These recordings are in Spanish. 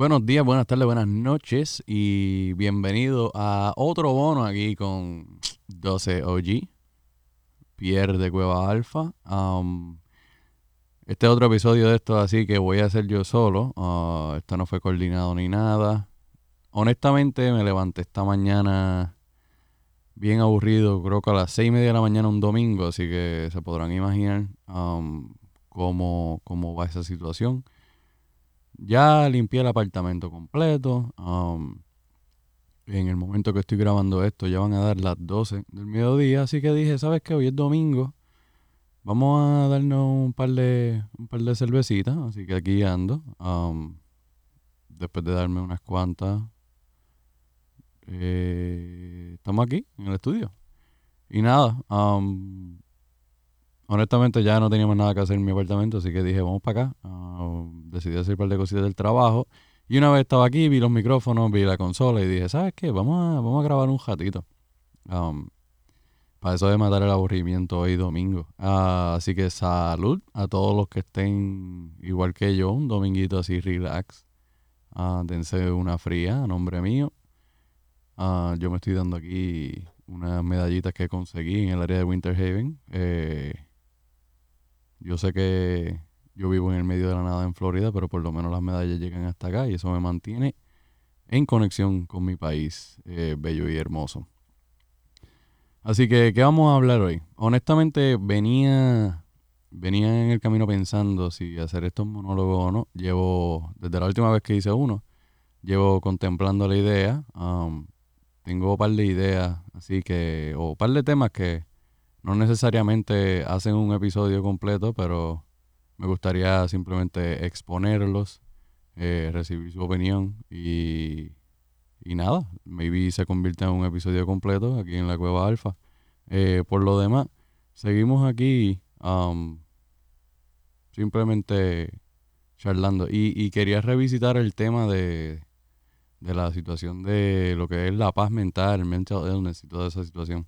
Buenos días, buenas tardes, buenas noches y bienvenido a otro bono aquí con 12 OG, Pierre de Cueva Alfa. Um, este es otro episodio de esto, así que voy a hacer yo solo. Uh, esto no fue coordinado ni nada. Honestamente, me levanté esta mañana bien aburrido, creo que a las seis y media de la mañana un domingo, así que se podrán imaginar um, cómo, cómo va esa situación. Ya limpié el apartamento completo. Um, en el momento que estoy grabando esto ya van a dar las 12 del mediodía, así que dije, ¿sabes qué? Hoy es domingo. Vamos a darnos un par de un par de cervecitas, así que aquí ando. Um, después de darme unas cuantas, eh, estamos aquí en el estudio. Y nada, um, honestamente ya no teníamos nada que hacer en mi apartamento, así que dije, vamos para acá. Ah, decidí hacer un par de cositas del trabajo. Y una vez estaba aquí, vi los micrófonos, vi la consola y dije, ¿sabes qué? Vamos a, vamos a grabar un ratito. Um, para eso de matar el aburrimiento hoy domingo. Ah, así que salud a todos los que estén igual que yo, un dominguito así relax. Uh, dense una fría a nombre mío. yo me estoy dando aquí unas medallitas que conseguí en el área de Winter Haven. Eh, yo sé que yo vivo en el medio de la nada en Florida, pero por lo menos las medallas llegan hasta acá y eso me mantiene en conexión con mi país eh, bello y hermoso. Así que, ¿qué vamos a hablar hoy? Honestamente, venía, venía en el camino pensando si hacer estos monólogos o no. Llevo, desde la última vez que hice uno, llevo contemplando la idea. Um, tengo un par de ideas, así que, o un par de temas que no necesariamente hacen un episodio completo, pero me gustaría simplemente exponerlos, eh, recibir su opinión y, y nada, maybe se convierte en un episodio completo aquí en la Cueva Alfa. Eh, por lo demás, seguimos aquí um, simplemente charlando y, y, quería revisitar el tema de, de la situación de lo que es la paz mental, mental illness y toda esa situación.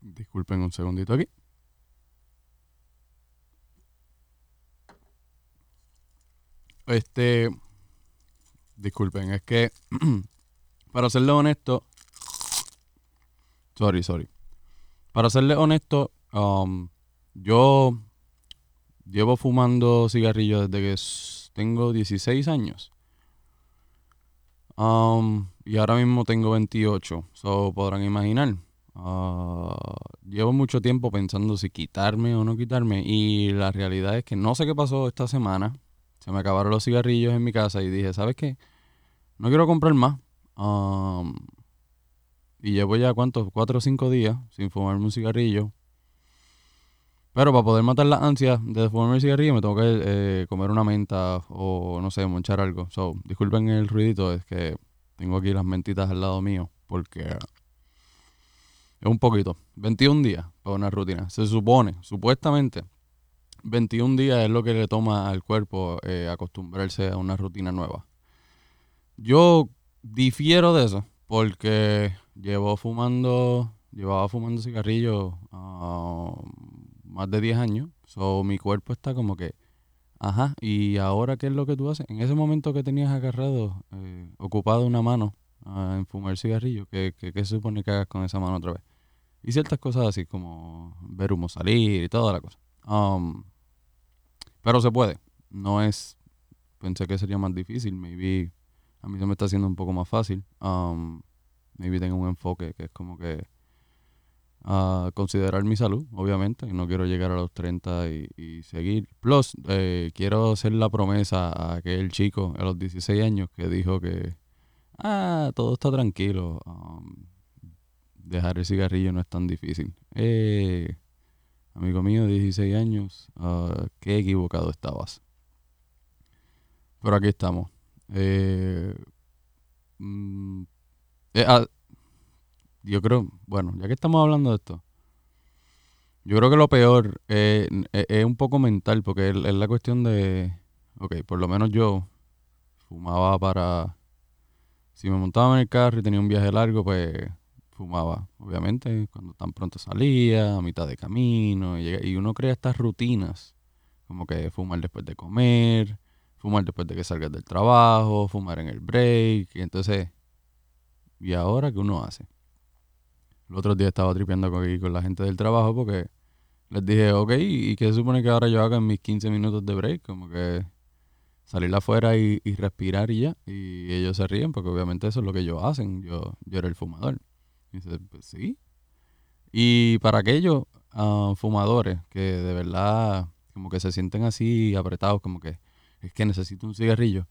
Disculpen un segundito aquí. Este, disculpen, es que para serle honesto, sorry, sorry. Para serle honesto, um, yo llevo fumando cigarrillos desde que tengo 16 años. Um, y ahora mismo tengo 28, so podrán imaginar. Uh, llevo mucho tiempo pensando si quitarme o no quitarme y la realidad es que no sé qué pasó esta semana. Se me acabaron los cigarrillos en mi casa y dije, ¿sabes qué? No quiero comprar más. Um, y llevo ya cuántos, cuatro o cinco días sin fumarme un cigarrillo. Pero para poder matar la ansia de fumarme el cigarrillo me tengo que eh, comer una menta o no sé, monchar algo. So, disculpen el ruidito, es que tengo aquí las mentitas al lado mío porque es un poquito. 21 días para una rutina. Se supone, supuestamente, 21 días es lo que le toma al cuerpo eh, acostumbrarse a una rutina nueva. Yo difiero de eso porque llevo fumando, llevaba fumando cigarrillos uh, más de 10 años. So, mi cuerpo está como que, ajá, ¿y ahora qué es lo que tú haces? En ese momento que tenías agarrado, eh, ocupado una mano uh, en fumar cigarrillo, ¿qué, qué, ¿qué se supone que hagas con esa mano otra vez? Y ciertas cosas así como ver humo salir y toda la cosa. Um, pero se puede. No es. Pensé que sería más difícil. Maybe a mí se me está haciendo un poco más fácil. Um, maybe tengo un enfoque que es como que uh, considerar mi salud, obviamente. No quiero llegar a los 30 y, seguir. Plus, eh, quiero hacer la promesa a aquel chico a los 16 años que dijo que. Ah, todo está tranquilo. Um, dejar el cigarrillo no es tan difícil. Eh, amigo mío, 16 años, uh, qué equivocado estabas. Pero aquí estamos. Eh, mm, eh, ah, yo creo, bueno, ya que estamos hablando de esto, yo creo que lo peor es un poco mental, porque es, es la cuestión de, ok, por lo menos yo fumaba para, si me montaba en el carro y tenía un viaje largo, pues fumaba, obviamente, cuando tan pronto salía, a mitad de camino, y, uno crea estas rutinas, como que fumar después de comer, fumar después de que salgas del trabajo, fumar en el break, y entonces, ¿y ahora qué uno hace? El otro día estaba tripeando con, con la gente del trabajo porque les dije, ok, ¿y qué se supone que ahora yo haga en mis 15 minutos de break? Como que salir afuera y, respirar y ya. Y ellos se ríen porque obviamente eso es lo que ellos hacen. Yo, yo era el fumador. Y pues sí. Y para aquellos ah, fumadores que de verdad como que se sienten así apretados, como que es que necesito un cigarrillo,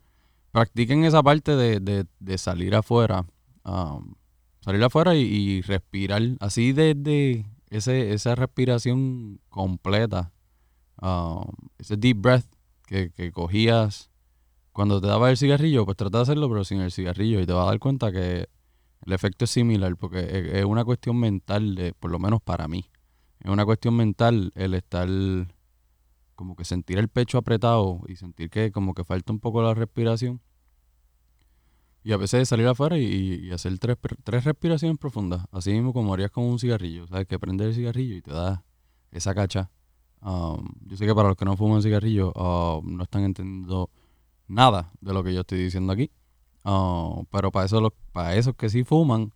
practiquen esa parte de, salir afuera, um, salir afuera y, respirar, así desde esa respiración completa, um, ese deep breath que, que, cogías cuando te daba el cigarrillo, pues trata de hacerlo pero sin el cigarrillo y te vas a dar cuenta que el efecto es similar porque es una cuestión mental, de, por lo menos para mí, es una cuestión mental el estar como que sentir el pecho apretado y sentir que como que falta un poco la respiración. Y a veces salir afuera y, hacer tres, tres, respiraciones profundas, así mismo como harías con un cigarrillo, ¿sabes? Que prender el cigarrillo y te da esa cacha. Um, yo sé que para los que no fuman cigarrillo um, no están entendiendo nada de lo que yo estoy diciendo aquí. Um, pero para eso, para esos que sí fuman,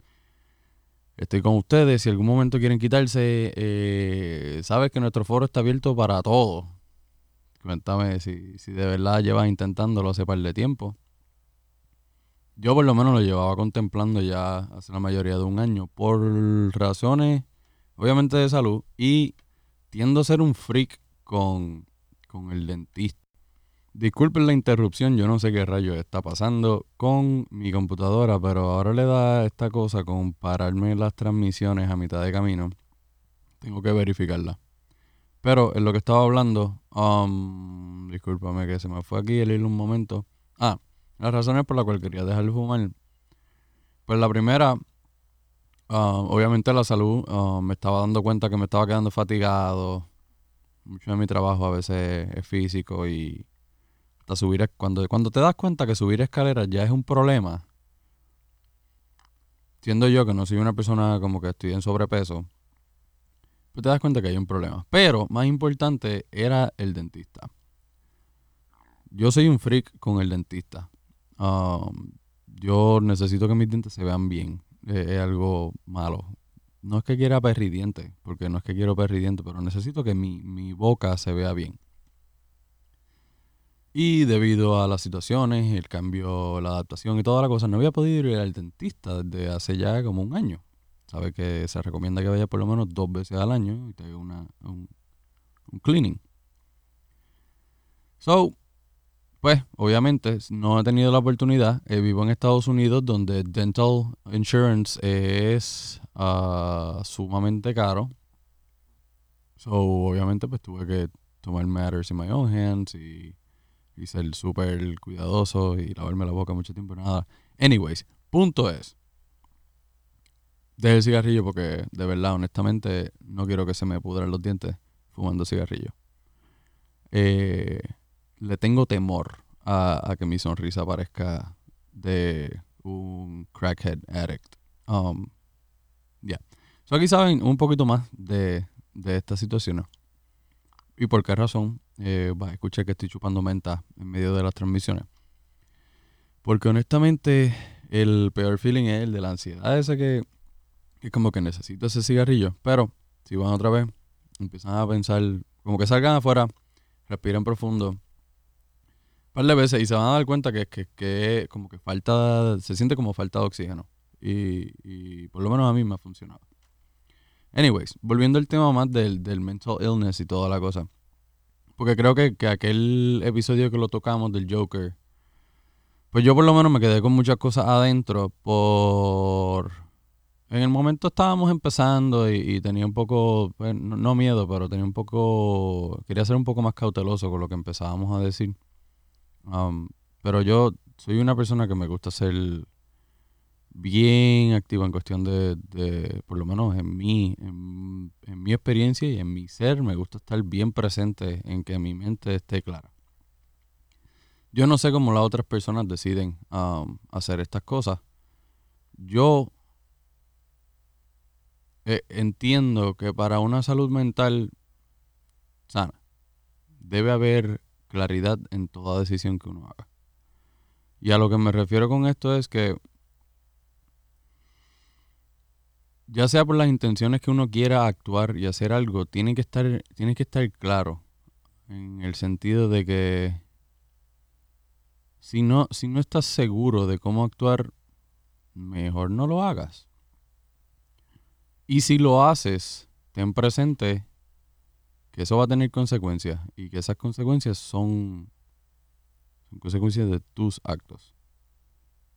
estoy con ustedes. Si algún momento quieren quitarse, eh, sabes que nuestro foro está abierto para todos. Cuéntame si, si de verdad llevas intentándolo hace par de tiempo. Yo por lo menos lo llevaba contemplando ya hace la mayoría de un año por razones obviamente de salud y tiendo a ser un freak con, con el dentista. Disculpen la interrupción, yo no sé qué rayo está pasando con mi computadora, pero ahora le da esta cosa con pararme las transmisiones a mitad de camino. Tengo que verificarla. Pero en lo que estaba hablando, um, discúlpame que se me fue aquí el hilo un momento. Ah, las razones por las cuales quería dejar de fumar. Pues la primera, um, obviamente la salud, um, me estaba dando cuenta que me estaba quedando fatigado. Mucho de mi trabajo a veces es físico y hasta subir, cuando, cuando te das cuenta que subir escaleras ya es un problema, siendo yo que no soy una persona como que estoy en sobrepeso, pues te das cuenta que hay un problema. Pero más importante era el dentista. Yo soy un freak con el dentista. Um, yo necesito que mis dientes se vean bien. es algo malo. No es que quiera perridiente, porque no es que quiero perridiente, pero necesito que mi, mi boca se vea bien. Y debido a las situaciones, el cambio, la adaptación y toda la cosa, no había podido ir al dentista desde hace ya como un año. Sabe que se recomienda que vaya por lo menos dos veces al año y te haga una, un, cleaning. So, pues, obviamente, no he tenido la oportunidad. Eh, vivo en Estados Unidos, donde dental insurance es ah, sumamente caro. So, obviamente, pues tuve que tomar matters in my own hands y, y ser súper cuidadoso y lavarme la boca mucho tiempo. Nada. Anyways, punto es Deje el cigarrillo porque de verdad, honestamente, no quiero que se me pudran los dientes fumando cigarrillo. Eh, le tengo temor a, que mi sonrisa parezca de un crackhead addict. Um, ya. So aquí saben un poquito más de, esta situación. ¿Y por qué razón? Eh, escuché que estoy chupando menta en medio de las transmisiones. Porque honestamente el peor feeling es el de la ansiedad ese que es como que necesito ese cigarrillo. Pero si van otra vez, empiezan a pensar, como que salgan afuera, respiren profundo, un par de veces y se van a dar cuenta que, que, que como que falta, se siente como falta de oxígeno. Y, por lo menos a mí me ha funcionado. Anyways, volviendo al tema más del, del mental illness y toda la cosa. Porque creo que, que aquel episodio que lo tocamos del Joker, pues yo por lo menos me quedé con muchas cosas adentro por en el momento estábamos empezando y, tenía un poco, pues, no, miedo, pero tenía un poco, quería ser un poco más cauteloso con lo que empezábamos a decir. Um, pero yo soy una persona que me gusta ser bien activa en cuestión de, de por lo menos en mí, en, mi experiencia y en mi ser, me gusta estar bien presente en que mi mente esté clara. Yo no sé cómo las otras personas deciden um, hacer estas cosas. Yo eh, entiendo que para una salud mental sana debe haber claridad en toda decisión que uno haga. Y a lo que me refiero con esto es que ya sea por las intenciones que uno quiera actuar y hacer algo, tiene que estar, tiene que estar claro en el sentido de que si no, si no estás seguro de cómo actuar, mejor no lo hagas. Y si lo haces, ten presente que eso va a tener consecuencias y que esas consecuencias son, consecuencias de tus actos.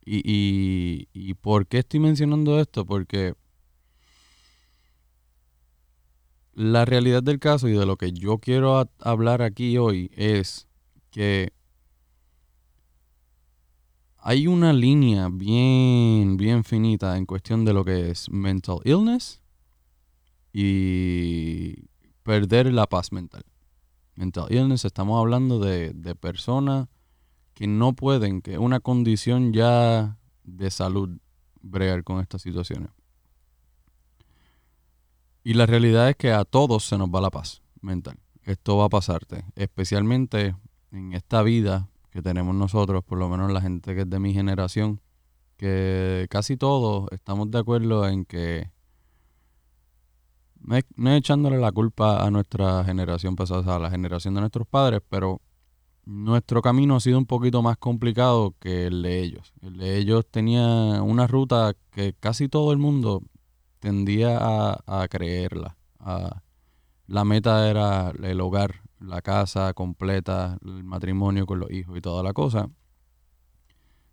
Y, y, y, por qué estoy mencionando esto? Porque la realidad del caso y de lo que yo quiero hablar aquí hoy es que hay una línea bien, bien finita en cuestión de lo que es mental illness y perder la paz mental. Mental illness, estamos hablando de, de personas que no pueden, que una condición ya de salud bregar con estas situaciones. Y la realidad es que a todos se nos va la paz mental. Esto va a pasarte, especialmente en esta vida que tenemos nosotros, por lo menos la gente que es de mi generación, que casi todos estamos de acuerdo en que no es, echándole la culpa a nuestra generación pasada, a la generación de nuestros padres, pero nuestro camino ha sido un poquito más complicado que el de ellos. El de ellos tenía una ruta que casi todo el mundo tendía a, creerla. la meta era el hogar, la casa completa, el matrimonio con los hijos y toda la cosa.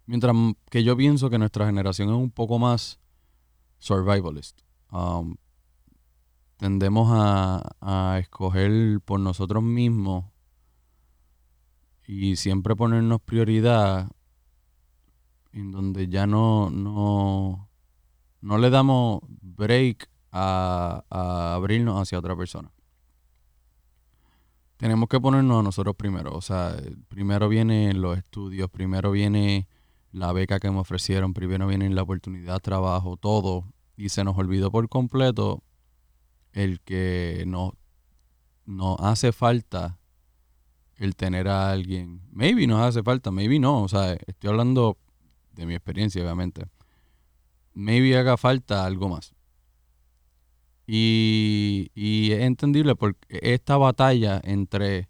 Mientras que yo pienso que nuestra generación es un poco más survivalist. Um, tendemos a, escoger por nosotros mismos y siempre ponernos prioridad en donde ya no, no, no le damos break a, abrirnos hacia otra persona tenemos que ponernos a nosotros primero. O sea, primero vienen los estudios, primero viene la beca que me ofrecieron, primero viene la oportunidad trabajo, todo. Y se nos olvidó por completo el que no, no hace falta el tener a alguien. Maybe nos hace falta, maybe no. O sea, estoy hablando de mi experiencia, obviamente. Maybe haga falta algo más. Y, es entendible porque esta batalla entre,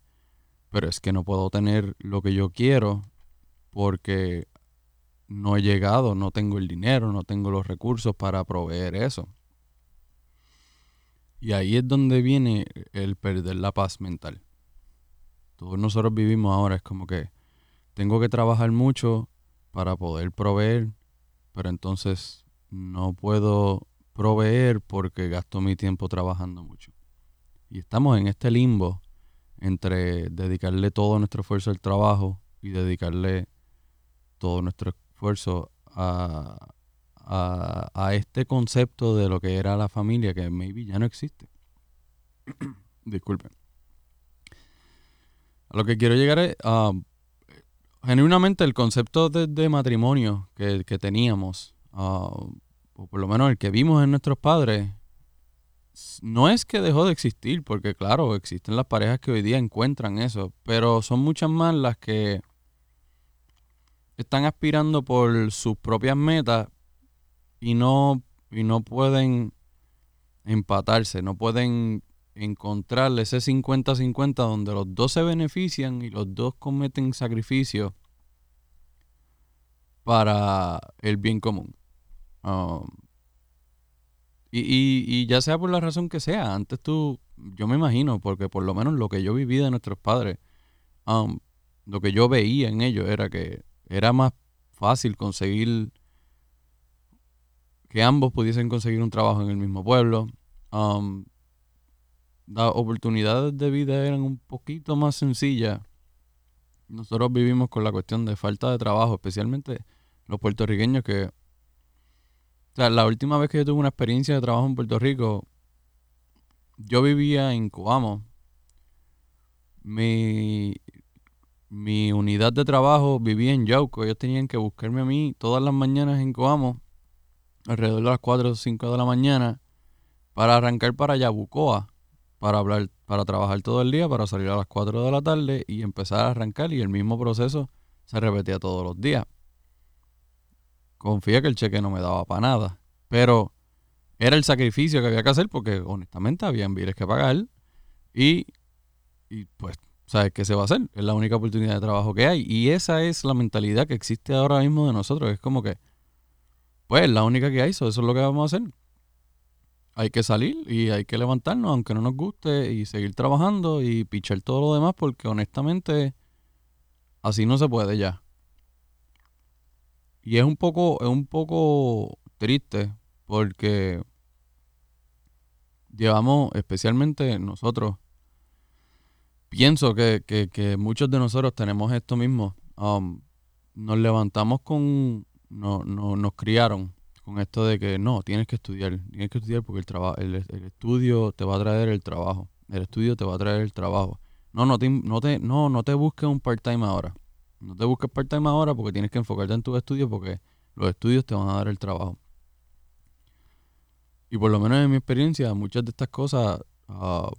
pero es que no puedo tener lo que yo quiero porque no he llegado, no tengo el dinero, no tengo los recursos para proveer eso. Y ahí es donde viene el perder la paz mental. Todos nosotros vivimos ahora, es como que tengo que trabajar mucho para poder proveer, pero entonces no puedo proveer porque gasto mi tiempo trabajando mucho. Y estamos en este limbo entre dedicarle todo nuestro esfuerzo al trabajo y dedicarle todo nuestro esfuerzo a, a, este concepto de lo que era la familia que maybe ya no existe. Disculpen. A lo que quiero llegar es, uh, genuinamente el concepto de, matrimonio que, teníamos, uh, o por lo menos el que vimos en nuestros padres, no es que dejó de existir, porque claro, existen las parejas que hoy día encuentran eso, pero son muchas más las que están aspirando por sus propias metas y no, y no pueden empatarse, no pueden encontrar ese 50-50 donde los dos se benefician y los dos cometen sacrificios para el bien común. Um, y, ya sea por la razón que sea, antes tú, yo me imagino, porque por lo menos lo que yo viví de nuestros padres, um, lo que yo veía en ellos era que era más fácil conseguir que ambos pudiesen conseguir un trabajo en el mismo pueblo. Um, las oportunidades de vida eran un poquito más sencillas. Nosotros vivimos con la cuestión de falta de trabajo, especialmente los puertorriqueños que sea, la última vez que yo tuve una experiencia de trabajo en Puerto Rico, yo vivía en Coamo. Mi, mi unidad de trabajo vivía en Yauco. Ellos tenían que buscarme a mí todas las mañanas en Coamo, alrededor de las 4 o 5 de la mañana, para arrancar para Yabucoa, para, hablar, para trabajar todo el día, para salir a las 4 de la tarde y empezar a arrancar y el mismo proceso se repetía todos los días. Confía que el cheque no me daba para nada, pero era el sacrificio que había que hacer porque honestamente había biles que pagar y, y pues, ¿sabes qué se va a hacer? Es la única oportunidad de trabajo que hay y esa es la mentalidad que existe ahora mismo de nosotros. Es como que, pues, la única que hay, eso es lo que vamos a hacer hay que salir y hay que levantarnos, aunque no nos guste, y seguir trabajando y pichar todo lo demás, porque honestamente así no se puede ya. Y es un poco, es un poco triste, porque llevamos, especialmente nosotros, pienso que, que, muchos de nosotros tenemos esto mismo. Um, nos levantamos con, no, no, nos criaron con esto de que no, tienes que estudiar, tienes que estudiar porque el, trabajo el, estudio te va a traer el trabajo, el estudio te va a traer el trabajo. No, no te, no te, no, no te busques un part-time ahora. No te busques part-time ahora porque tienes que enfocarte en tus estudios porque los estudios te van a dar el trabajo. Y por lo menos en mi experiencia, muchas de estas cosas ah,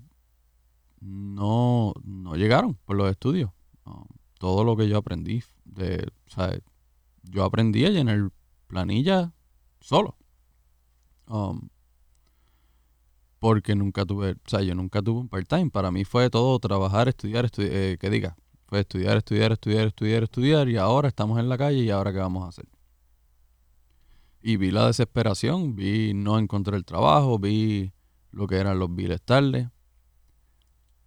no, no llegaron por los estudios. Ah, todo lo que yo aprendí, de, yo aprendí a llenar planillas solo. Um, porque nunca tuve, o sea, yo nunca tuve un part-time. Para mí fue todo trabajar, estudiar, estudiar, eh, que diga. Fue estudiar, estudiar, estudiar, estudiar, estudiar y ahora estamos en la calle y ahora qué vamos a hacer. Y vi la desesperación, vi no encontrar el trabajo, vi lo que eran los biles tarde.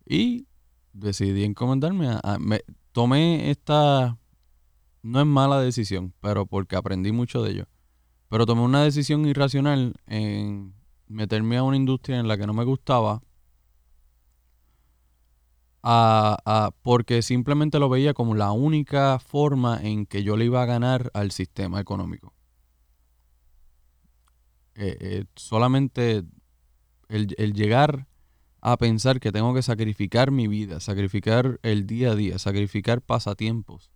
Y decidí encomendarme a, me, tomé esta, no es mala decisión, pero porque aprendí mucho de ello pero tomé una decisión irracional en meterme a una industria en la que no me gustaba. Porque simplemente lo veía como la única forma en que yo le iba a ganar al sistema económico. Eh, eh, solamente el, el, llegar a pensar que tengo que sacrificar mi vida, sacrificar el día a día, sacrificar pasatiempos,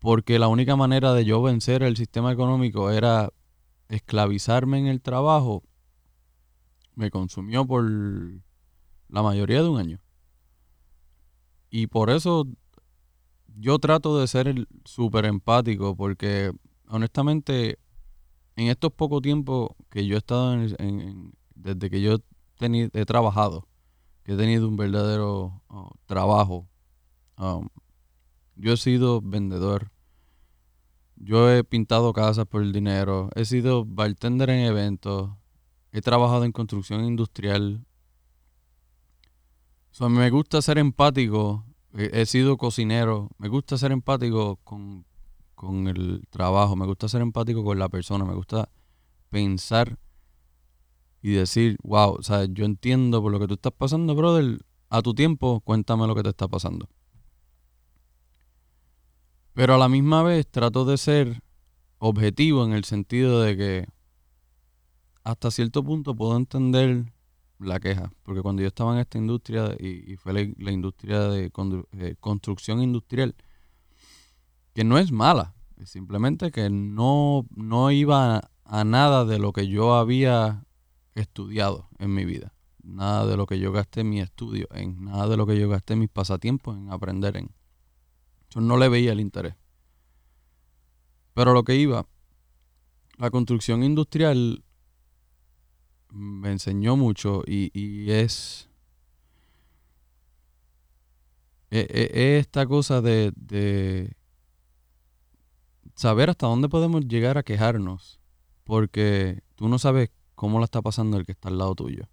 porque la única manera de yo vencer el sistema económico era esclavizarme en el trabajo, me consumió por la mayoría de un año. Y por eso yo trato de ser súper empático, porque honestamente, en estos pocos tiempos que yo he estado en, desde que yo he trabajado, que he tenido un verdadero oh, trabajo, um, yo he sido vendedor, yo he pintado casas por el dinero, he sido bartender en eventos, he trabajado en construcción industrial. So, me gusta ser empático, he, sido cocinero, me gusta ser empático con, con el trabajo, me gusta ser empático con la persona, me gusta pensar y decir, wow, o sea, yo entiendo por lo que tú estás pasando, brother, a tu tiempo, cuéntame lo que te está pasando. Pero a la misma vez trato de ser objetivo en el sentido de que hasta cierto punto puedo entender la queja. Porque cuando yo estaba en esta industria y, fue la, industria de, construcción industrial, que no es mala, simplemente que no, no iba a, a nada de lo que yo había estudiado en mi vida. Nada de lo que yo gasté mi estudio, en nada de lo que yo gasté mis pasatiempos, en aprender en no le veía el interés. Pero lo que iba, la construcción industrial me enseñó mucho y, es, e, e, es, esta cosa de, de saber hasta dónde podemos llegar a quejarnos, porque tú no sabes cómo la está pasando el que está al lado tuyo.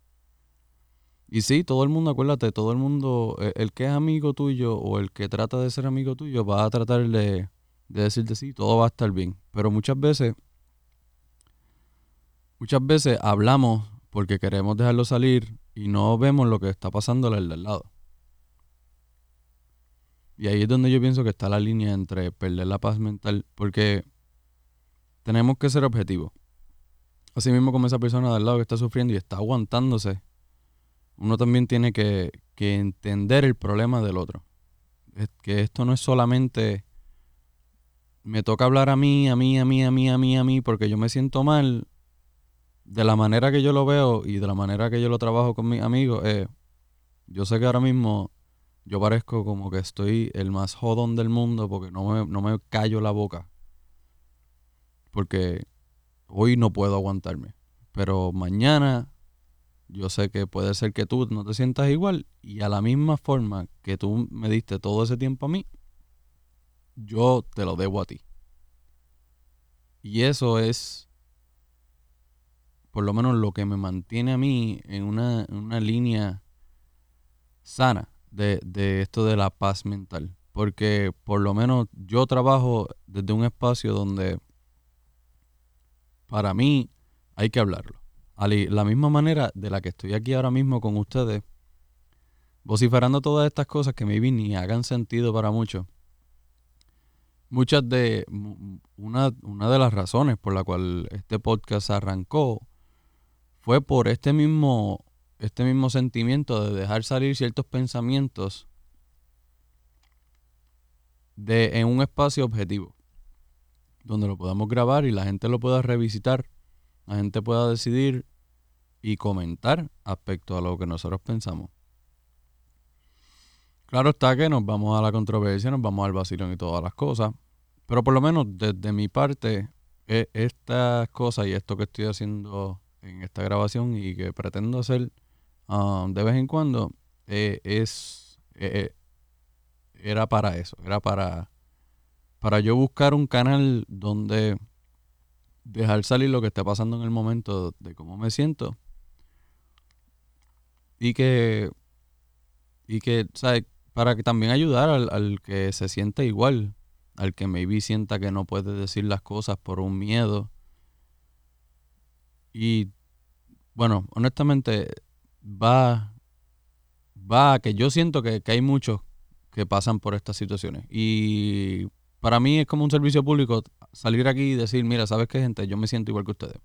Y sí, todo el mundo, acuérdate, todo el mundo, e, el, que es amigo tuyo o el que trata de ser amigo tuyo va a tratar de, de decirte sí, todo va a estar bien. Pero muchas veces, muchas veces hablamos porque queremos dejarlo salir y no vemos lo que está pasando al del lado. Y ahí es donde yo pienso que está la línea entre perder la paz mental, porque tenemos que ser objetivos. Así mismo como esa persona de al lado que está sufriendo y está aguantándose uno también tiene que, entender el problema del otro. Que esto no es solamente me toca hablar a mí, a mí, a mí, a mí, a mí, a mí, porque yo me siento mal. De la manera que yo lo veo y de la manera que yo lo trabajo con mis amigos, Yo sé que ahora mismo yo parezco como que estoy el más jodón del mundo porque no me, no me callo la boca. Porque hoy no puedo aguantarme. Pero mañana yo sé que puede ser que tú no te sientas igual y a la misma forma que tú me diste todo ese tiempo a mí, yo te lo debo a ti. Y eso es por lo menos lo que me mantiene a mí en una, línea sana de, de esto de la paz mental. Porque por lo menos yo trabajo desde un espacio donde para mí hay que hablarlo. La misma manera de la que estoy aquí ahora mismo con ustedes, vociferando todas estas cosas que maybe ni hagan sentido para muchos. Muchas de una, una de las razones por la cual este podcast arrancó fue por este mismo, este mismo sentimiento de dejar salir ciertos pensamientos de, en un espacio objetivo, donde lo podamos grabar y la gente lo pueda revisitar, la gente pueda decidir y comentar aspecto a lo que nosotros pensamos. Claro está que nos vamos a la controversia, nos vamos al vacilón y todas las cosas, pero por lo menos desde mi parte, e, estas cosas y esto que estoy haciendo en esta grabación y que pretendo hacer um, de vez en cuando eh, es eh, eh, era para eso, era para para yo buscar un canal donde dejar salir lo que está pasando en el momento de cómo me siento y que y que ¿sabes? para que también ayudar al, al que se siente igual al que maybe sienta que no puede decir las cosas por un miedo y bueno, honestamente, va, va que yo siento que, hay muchos que pasan por estas situaciones. Y para mí es como un servicio público salir aquí y decir, mira, ¿sabes qué, gente? Yo me siento igual que ustedes.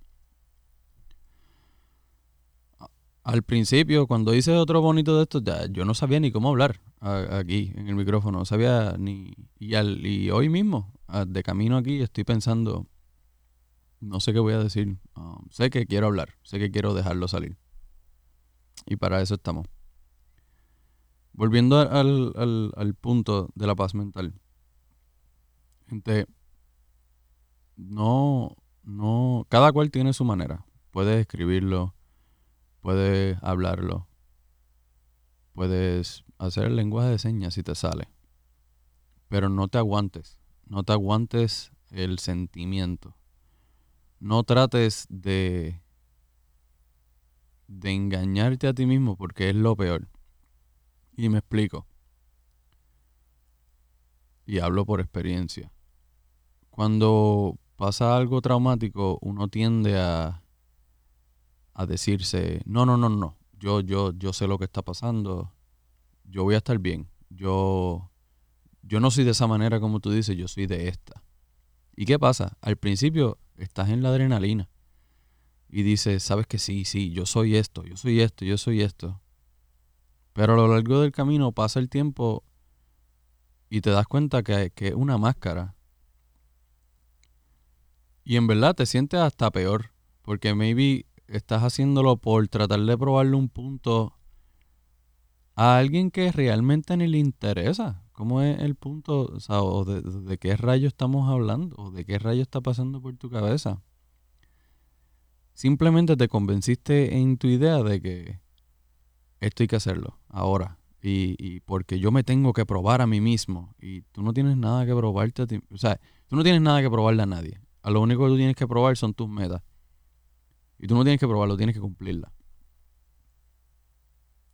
Al principio, cuando hice otro bonito de estos, ya, yo no sabía ni cómo hablar aquí en el micrófono. No sabía ni... Y, al, y hoy mismo, de camino aquí, estoy pensando no sé qué voy a decir. Um, sé que quiero hablar, sé que quiero dejarlo salir. Y para eso estamos. Volviendo al, al, punto de la paz mental. Gente, no, no, cada cual tiene su manera. Puedes escribirlo, puedes hablarlo, puedes hacer el lenguaje de señas si te sale. Pero no te aguantes, no te aguantes el sentimiento no trates de, de engañarte a ti mismo porque es lo peor. Y me explico. Y hablo por experiencia. Cuando pasa algo traumático, uno tiende a, a decirse, no, no, no, no, yo, yo, yo sé lo que está pasando, yo voy a estar bien, yo, yo no soy de esa manera como tú dices, yo soy de esta. ¿Y qué pasa? Al principio estás en la adrenalina y dices, sabes que sí, sí, yo soy esto, yo soy esto, yo soy esto. Pero a lo largo del camino pasa el tiempo y te das cuenta que, que es una máscara. Y en verdad te sientes hasta peor, porque maybe estás haciéndolo por tratar de probarle un punto a alguien que realmente ni le interesa. ¿Cómo es el punto? O sea, de, qué rayo estamos hablando? ¿O de qué rayo está pasando por tu cabeza? Simplemente te convenciste en tu idea de que esto hay que hacerlo ahora. Y, porque yo me tengo que probar a mí mismo. Y tú no tienes nada que probarte a ti. O sea, tú no tienes nada que probarle a nadie. A lo único que tú tienes que probar son tus metas. Y tú no tienes que probarlo, tienes que cumplirla.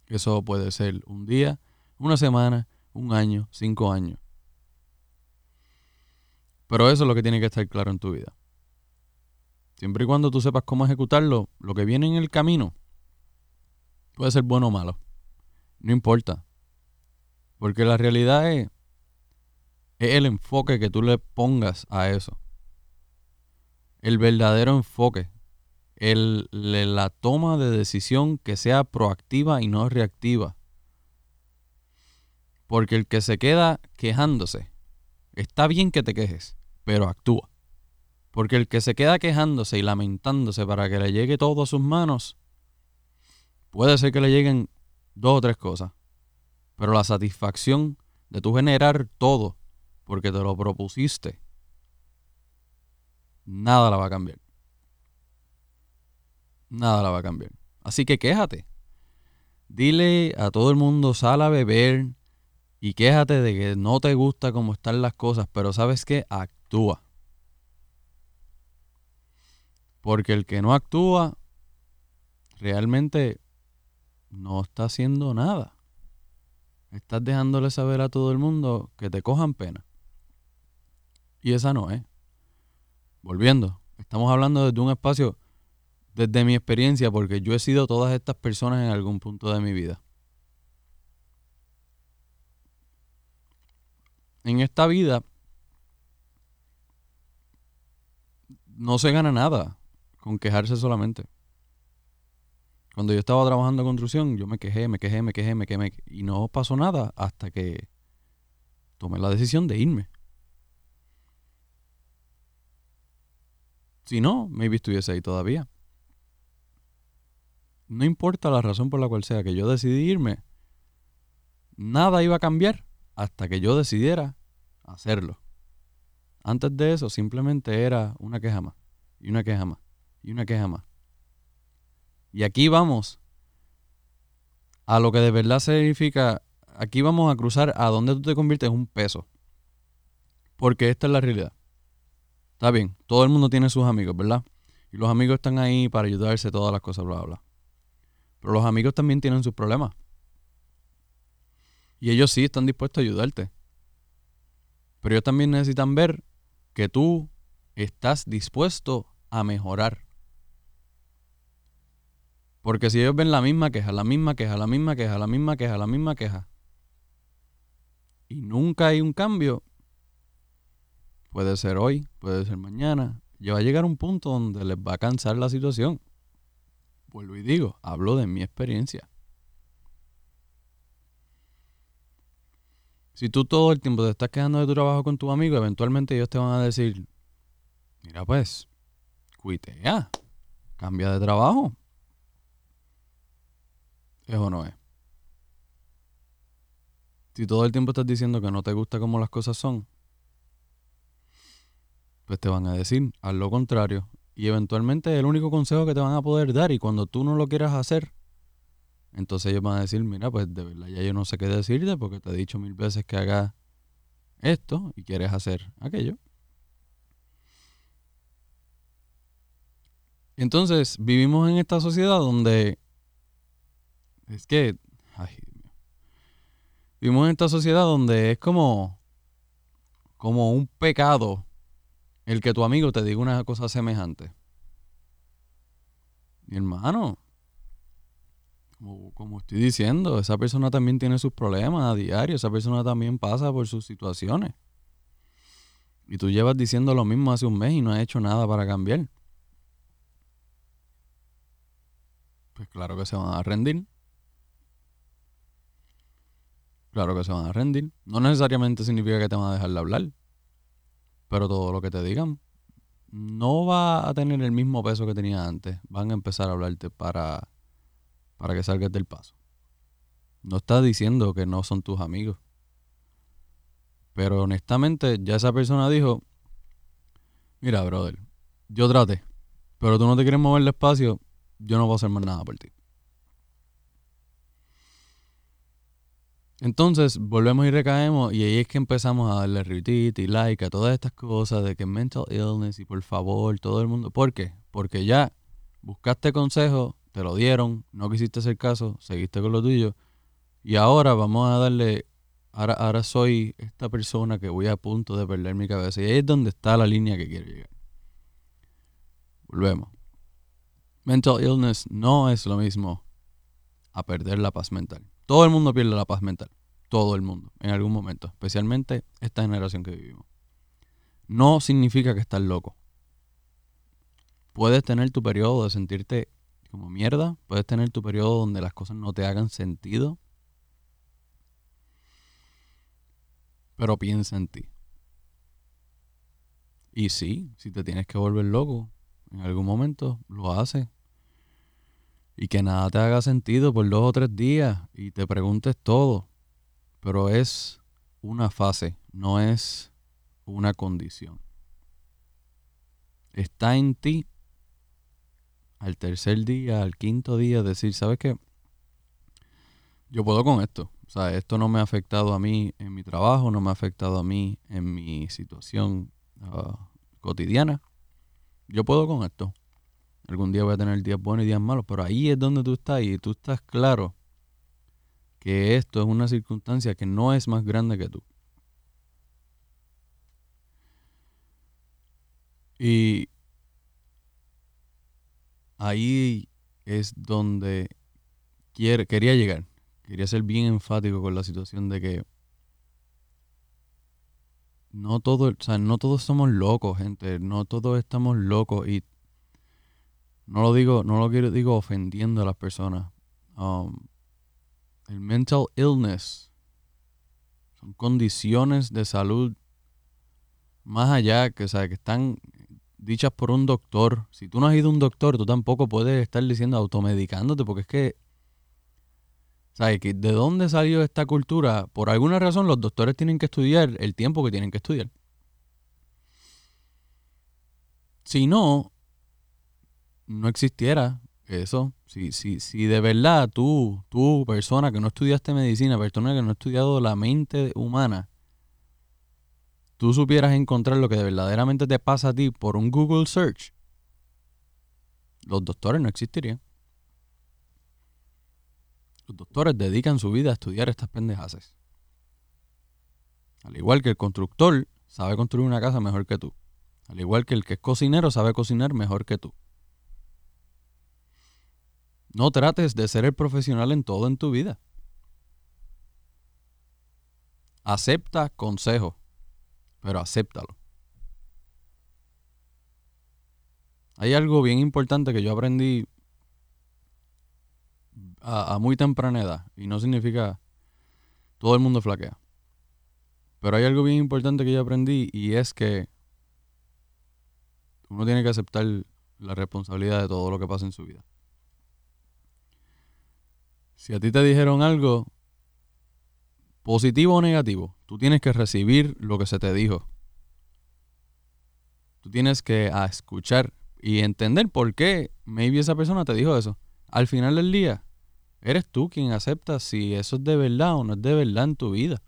Eso puede ser un día, una semana, un año, cinco años. Pero eso es lo que tiene que estar claro en tu vida. Siempre y cuando tú sepas cómo ejecutarlo, lo que viene en el camino puede ser bueno o malo. No importa. Porque la realidad es, el enfoque que tú le pongas a eso. El verdadero enfoque. El, la toma de decisión que sea proactiva y no reactiva. Porque el que se queda quejándose, está bien que te quejes, pero actúa. Porque el que se queda quejándose y lamentándose para que le llegue todo a sus manos, puede ser que le lleguen dos o tres cosas. Pero la satisfacción de tú generar todo porque te lo propusiste, nada la va a cambiar. Nada la va a cambiar. Así que quéjate. Dile a todo el mundo, sal a beber y quéjate de que no te gusta cómo están las cosas, pero sabes que actúa. Porque el que no actúa realmente no está haciendo nada. Estás dejándole saber a todo el mundo que te cojan pena. Y esa no es. Volviendo, estamos hablando desde un espacio, desde mi experiencia, porque yo he sido todas estas personas en algún punto de mi vida. En esta vida no se gana nada con quejarse solamente. Cuando yo estaba trabajando en construcción, yo me quejé, me quejé, me quejé, me quejé, y no pasó nada hasta que tomé la decisión de irme. Si no, maybe estuviese ahí todavía. No importa la razón por la cual sea que yo decidí irme, nada iba a cambiar hasta que yo decidiera hacerlo. Antes de eso simplemente era una queja más, y una queja más, y una queja más. Y aquí vamos a lo que de verdad significa, aquí vamos a cruzar a donde tú te conviertes en un peso. Porque esta es la realidad. Está bien, todo el mundo tiene sus amigos, ¿verdad? Y los amigos están ahí para ayudarse, todas las cosas, bla, bla. Pero los amigos también tienen sus problemas. Y ellos sí están dispuestos a ayudarte. Pero ellos también necesitan ver que tú estás dispuesto a mejorar. Porque si ellos ven la misma queja, la misma queja, la misma queja, la misma queja, la misma queja, y nunca hay un cambio, puede ser hoy, puede ser mañana, ya va a llegar un punto donde les va a cansar la situación. Vuelvo y digo, hablo de mi experiencia. Si tú todo el tiempo te estás quedando de tu trabajo con tu amigo, eventualmente ellos te van a decir, mira pues, cuitea, cambia de trabajo. ¿Es no es? Si todo el tiempo estás diciendo que no te gusta cómo las cosas son, pues te van a decir, haz lo contrario. Y eventualmente el único consejo que te van a poder dar. Y cuando tú no lo quieras hacer, entonces ellos van a decir, mira, pues de verdad ya yo no sé qué decirte porque te he dicho mil veces que hagas esto y quieres hacer aquello. Entonces, vivimos en esta sociedad donde es que, ay, Vivimos en esta sociedad donde es como, como un pecado el que tu amigo te diga una cosa semejante. Mi hermano, como, como, estoy diciendo, esa persona también tiene sus problemas a diario, esa persona también pasa por sus situaciones. Y tú llevas diciendo lo mismo hace un mes y no has hecho nada para cambiar. Pues claro que se van a rendir. Claro que se van a rendir. No necesariamente significa que te van a dejar de hablar. Pero todo lo que te digan no va a tener el mismo peso que tenía antes. Van a empezar a hablarte para, para que salgas del paso. No estás diciendo que no son tus amigos. Pero honestamente, ya esa persona dijo, mira, brother, yo traté, pero tú no te quieres mover el espacio, yo no voy a hacer más nada por ti. Entonces volvemos y recaemos y ahí es que empezamos a darle retweet y like a todas estas cosas de que mental illness y por favor todo el mundo. ¿Por qué? Porque ya buscaste consejo, te lo dieron, no quisiste hacer caso, seguiste con lo tuyo y ahora vamos a darle, ahora, ahora soy esta persona que voy a punto de perder mi cabeza y ahí es donde está la línea que quiero llegar. Volvemos. Mental illness no es lo mismo a perder la paz mental. Todo el mundo pierde la paz mental. Todo el mundo, en algún momento. Especialmente esta generación que vivimos. No significa que estás loco. Puedes tener tu periodo de sentirte como mierda. Puedes tener tu periodo donde las cosas no te hagan sentido. Pero piensa en ti. Y sí, si te tienes que volver loco, en algún momento lo haces y que nada te haga sentido por dos o tres días y te preguntes todo. pero es una fase, no es una condición. Está en ti al tercer día, al quinto día, decir, ¿sabes qué? Yo puedo con esto. O sea, esto no me ha afectado a mí en mi trabajo, no me ha afectado a mí en mi situación ah, cotidiana. Yo puedo con esto. Algún día voy a tener días buenos y días malos, pero ahí es donde tú estás y tú estás claro que esto es una circunstancia que no es más grande que tú. Y ahí es donde quería llegar. Quería ser bien enfático con la situación de que no todo, no todos somos locos, gente. No todos estamos locos. Y no lo digo, no lo quiero, digo ofendiendo a las personas. Um, el mental illness son condiciones de salud más allá que, o que están dichas por un doctor. Si tú no has ido a un doctor, tú tampoco puedes estar diciendo automedicándote, porque es que, ¿sabes? ¿De dónde salió esta cultura? Por alguna razón los doctores tienen que estudiar el tiempo que tienen que estudiar. Si no, no existiera eso. Si, si, si de verdad tú, tú, persona que no estudiaste medicina, persona que no ha estudiado la mente humana, tú supieras encontrar lo que verdaderamente te pasa a ti por un Google search, los doctores no existirían. Los doctores dedican su vida a estudiar estas pendejaces. Al igual que el constructor sabe construir una casa mejor que tú. Al igual que el que es cocinero sabe cocinar mejor que tú. No trates de ser el profesional en todo en tu vida. Acepta consejo pero acéptalo. Hay algo bien importante que yo aprendí a, muy temprana edad, y no significa todo el mundo flaquea. Pero hay algo bien importante que yo aprendí y es que uno tiene que aceptar la responsabilidad de todo lo que pasa en su vida. Si a ti te dijeron algo, positivo o negativo, tú tienes que recibir lo que se te dijo. Tú tienes que escuchar y entender por qué maybe esa persona te dijo eso. Al final del día, eres tú quien acepta si eso es de verdad o no es de verdad en tu vida.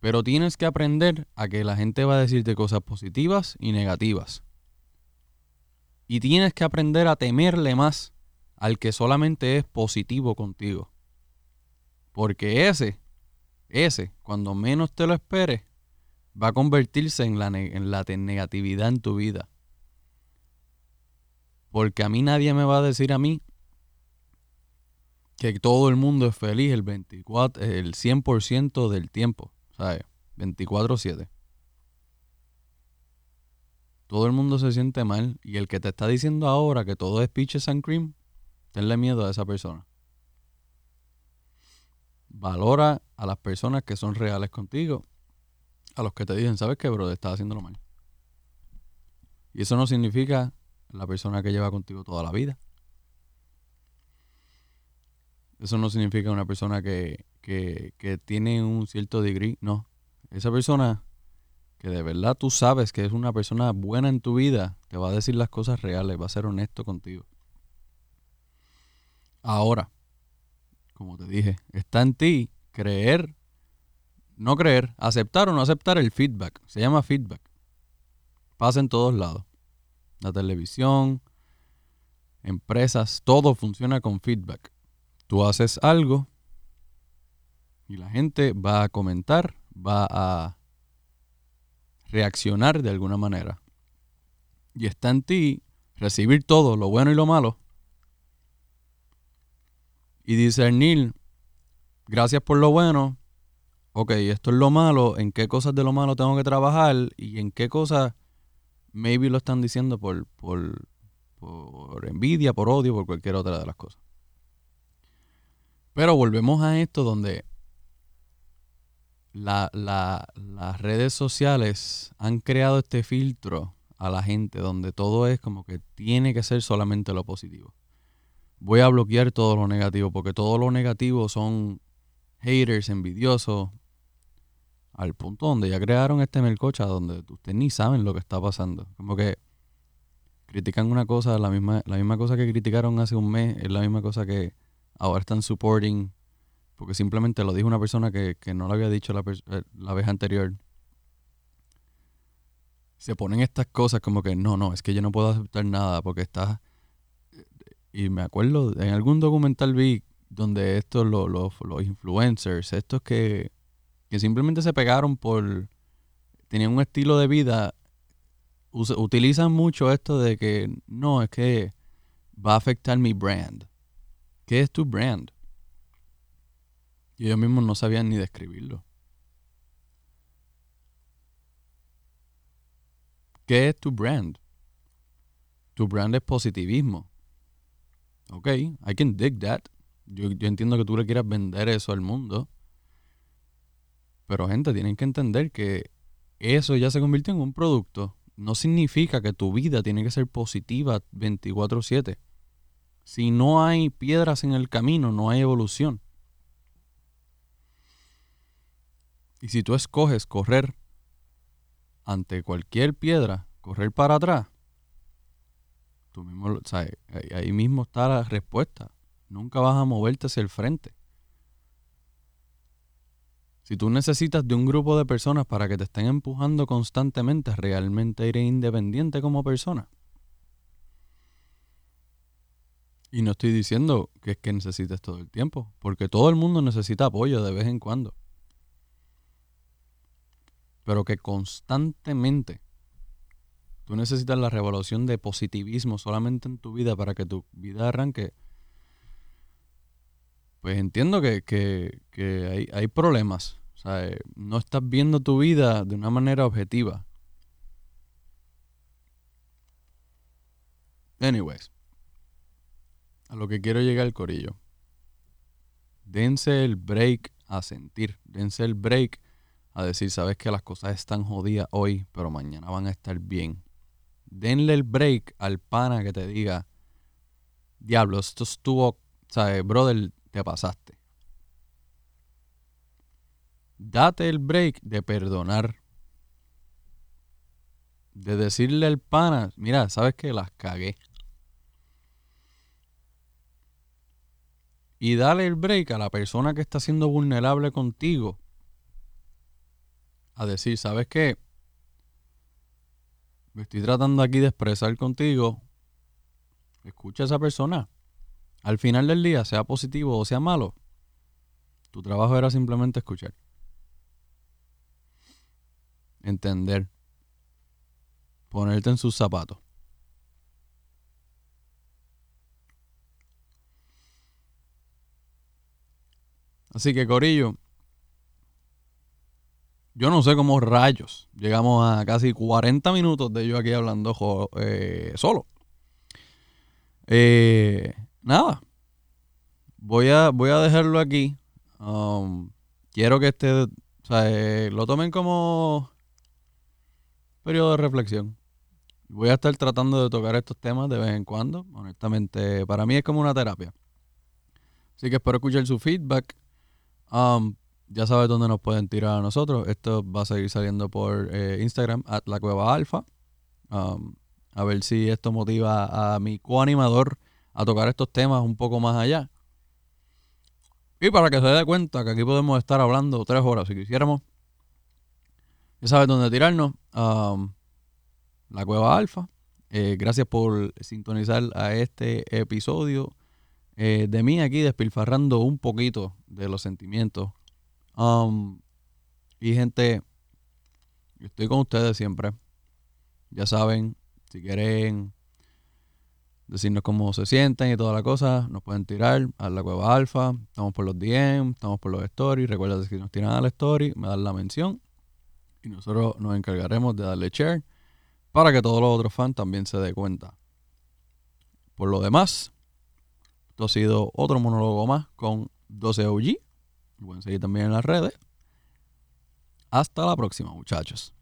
Pero tienes que aprender a que la gente va a decirte cosas positivas y negativas. Y tienes que aprender a temerle más al que solamente es positivo contigo. Porque ese, ese, cuando menos te lo esperes, va a convertirse en la, negatividad en tu vida. Porque a mí nadie me va a decir a mí que todo el mundo es feliz el 24, el 100% del tiempo, ¿sabes? 24/7. Todo el mundo se siente mal y el que te está diciendo ahora que todo es peaches and cream Tenle miedo a esa persona. Valora a las personas que son reales contigo. A los que te dicen, ¿sabes qué, bro? Estás haciéndolo mal. Y eso no significa la persona que lleva contigo toda la vida. Eso no significa una persona que, que, que tiene un cierto degree. No. Esa persona que de verdad tú sabes que es una persona buena en tu vida, te va a decir las cosas reales, va a ser honesto contigo. Ahora, como te dije, está en ti creer, no creer, aceptar o no aceptar el feedback. Se llama feedback. Pasa en todos lados. La televisión, empresas, todo funciona con feedback. Tú haces algo y la gente va a comentar, va a reaccionar de alguna manera. Y está en ti recibir todo, lo bueno y lo malo, y discernir, gracias por lo bueno, ok, esto es lo malo, en qué cosas de lo malo tengo que trabajar y en qué cosas maybe lo están diciendo por, por, por envidia, por odio, por cualquier otra de las cosas. Pero volvemos a esto donde la, las redes sociales han creado este filtro a la gente donde todo es como que tiene que ser solamente lo positivo. Voy a bloquear todo lo negativo, porque todo lo negativo son haters, envidiosos, al punto donde ya crearon este melcocha donde ustedes ni saben lo que está pasando. Como que critican una cosa, la misma, la misma cosa que criticaron hace un mes, es la misma cosa que ahora están supporting, porque simplemente lo dijo una persona que, no lo había dicho la, eh, la vez anterior. Se ponen estas cosas como que no, no, es que yo no puedo aceptar nada porque está... Y me acuerdo, en algún documental vi donde estos, los, los, influencers, estos que que simplemente se pegaron por... Tenían un estilo de vida. utilizan mucho esto de que no, es que va a afectar mi brand. ¿Qué es tu brand? Y ellos mismos no sabían ni describirlo. ¿Qué es tu brand? Tu brand es positivismo. Ok, I can dig that. Yo, yo entiendo que tú le quieras vender eso al mundo. Pero gente, tienen que entender que eso ya se convirtió en un producto. No significa que tu vida tiene que ser positiva 24/7. Si no hay piedras en el camino, no hay evolución. Y si tú escoges correr ante cualquier piedra, correr para atrás, tú mismo, ahí mismo está la respuesta. Nunca vas a moverte hacia el frente. Si tú necesitas de un grupo de personas para que te estén empujando constantemente, realmente eres independiente como persona. Y no estoy diciendo que es que necesites todo el tiempo, porque todo el mundo necesita apoyo de vez en cuando. Pero que constantemente tú necesitas la revolución de positivismo solamente en tu vida para que tu vida arranque pues entiendo que, hay, hay, problemas. O sea, eh, no estás viendo tu vida de una manera objetiva. Anyways, a lo que quiero llegar, Corillo. Dense el break a sentir. Dense el break a decir, sabes que las cosas están jodidas hoy, pero mañana van a estar bien. Denle el break al pana que te diga, diablo, esto estuvo, ¿sabes? Brother, pasaste. Date el break de perdonar. De decirle al pana, mira, sabes que las cagué. Y dale el break a la persona que está siendo vulnerable contigo. A decir, ¿sabes qué? Me estoy tratando aquí de expresar contigo. Escucha a esa persona. Al final del día, sea positivo o sea malo, tu trabajo era simplemente escuchar. Entender. Ponerte en sus zapatos. Así que, Corillo, yo no sé cómo rayos llegamos a casi 40 minutos de yo aquí hablando eh, solo. Eh, nada. Voy a, voy a dejarlo aquí. Um, quiero que este, o sea, eh, lo tomen como periodo de reflexión. Voy a estar tratando de tocar estos temas de vez en cuando. Honestamente, para mí es como una terapia. Así que espero escuchar su feedback. Um, ya sabes dónde nos pueden tirar a nosotros. Esto va a seguir saliendo por eh, Instagram, at la cueva alfa. Um, a ver si esto motiva a mi coanimador a tocar estos temas un poco más allá. Y para que se dé cuenta que aquí podemos estar hablando tres horas si quisiéramos. Ya sabes dónde tirarnos. la Cueva Alfa. Eh, gracias por sintonizar a este episodio eh, de mí aquí despilfarrando un poquito de los sentimientos. Y gente, estoy con ustedes siempre. Ya saben, si quieren decirnos cómo se sienten y toda la cosa, nos pueden tirar a la cueva alfa, estamos por los DM, estamos por los stories, recuerda que si nos tiran a la story, me dan la mención y nosotros nos encargaremos de darle share para que todos los otros fans también se den cuenta. Por lo demás, esto ha sido otro monólogo más con 12 OG. Pueden seguir también en las redes. Hasta la próxima, muchachos.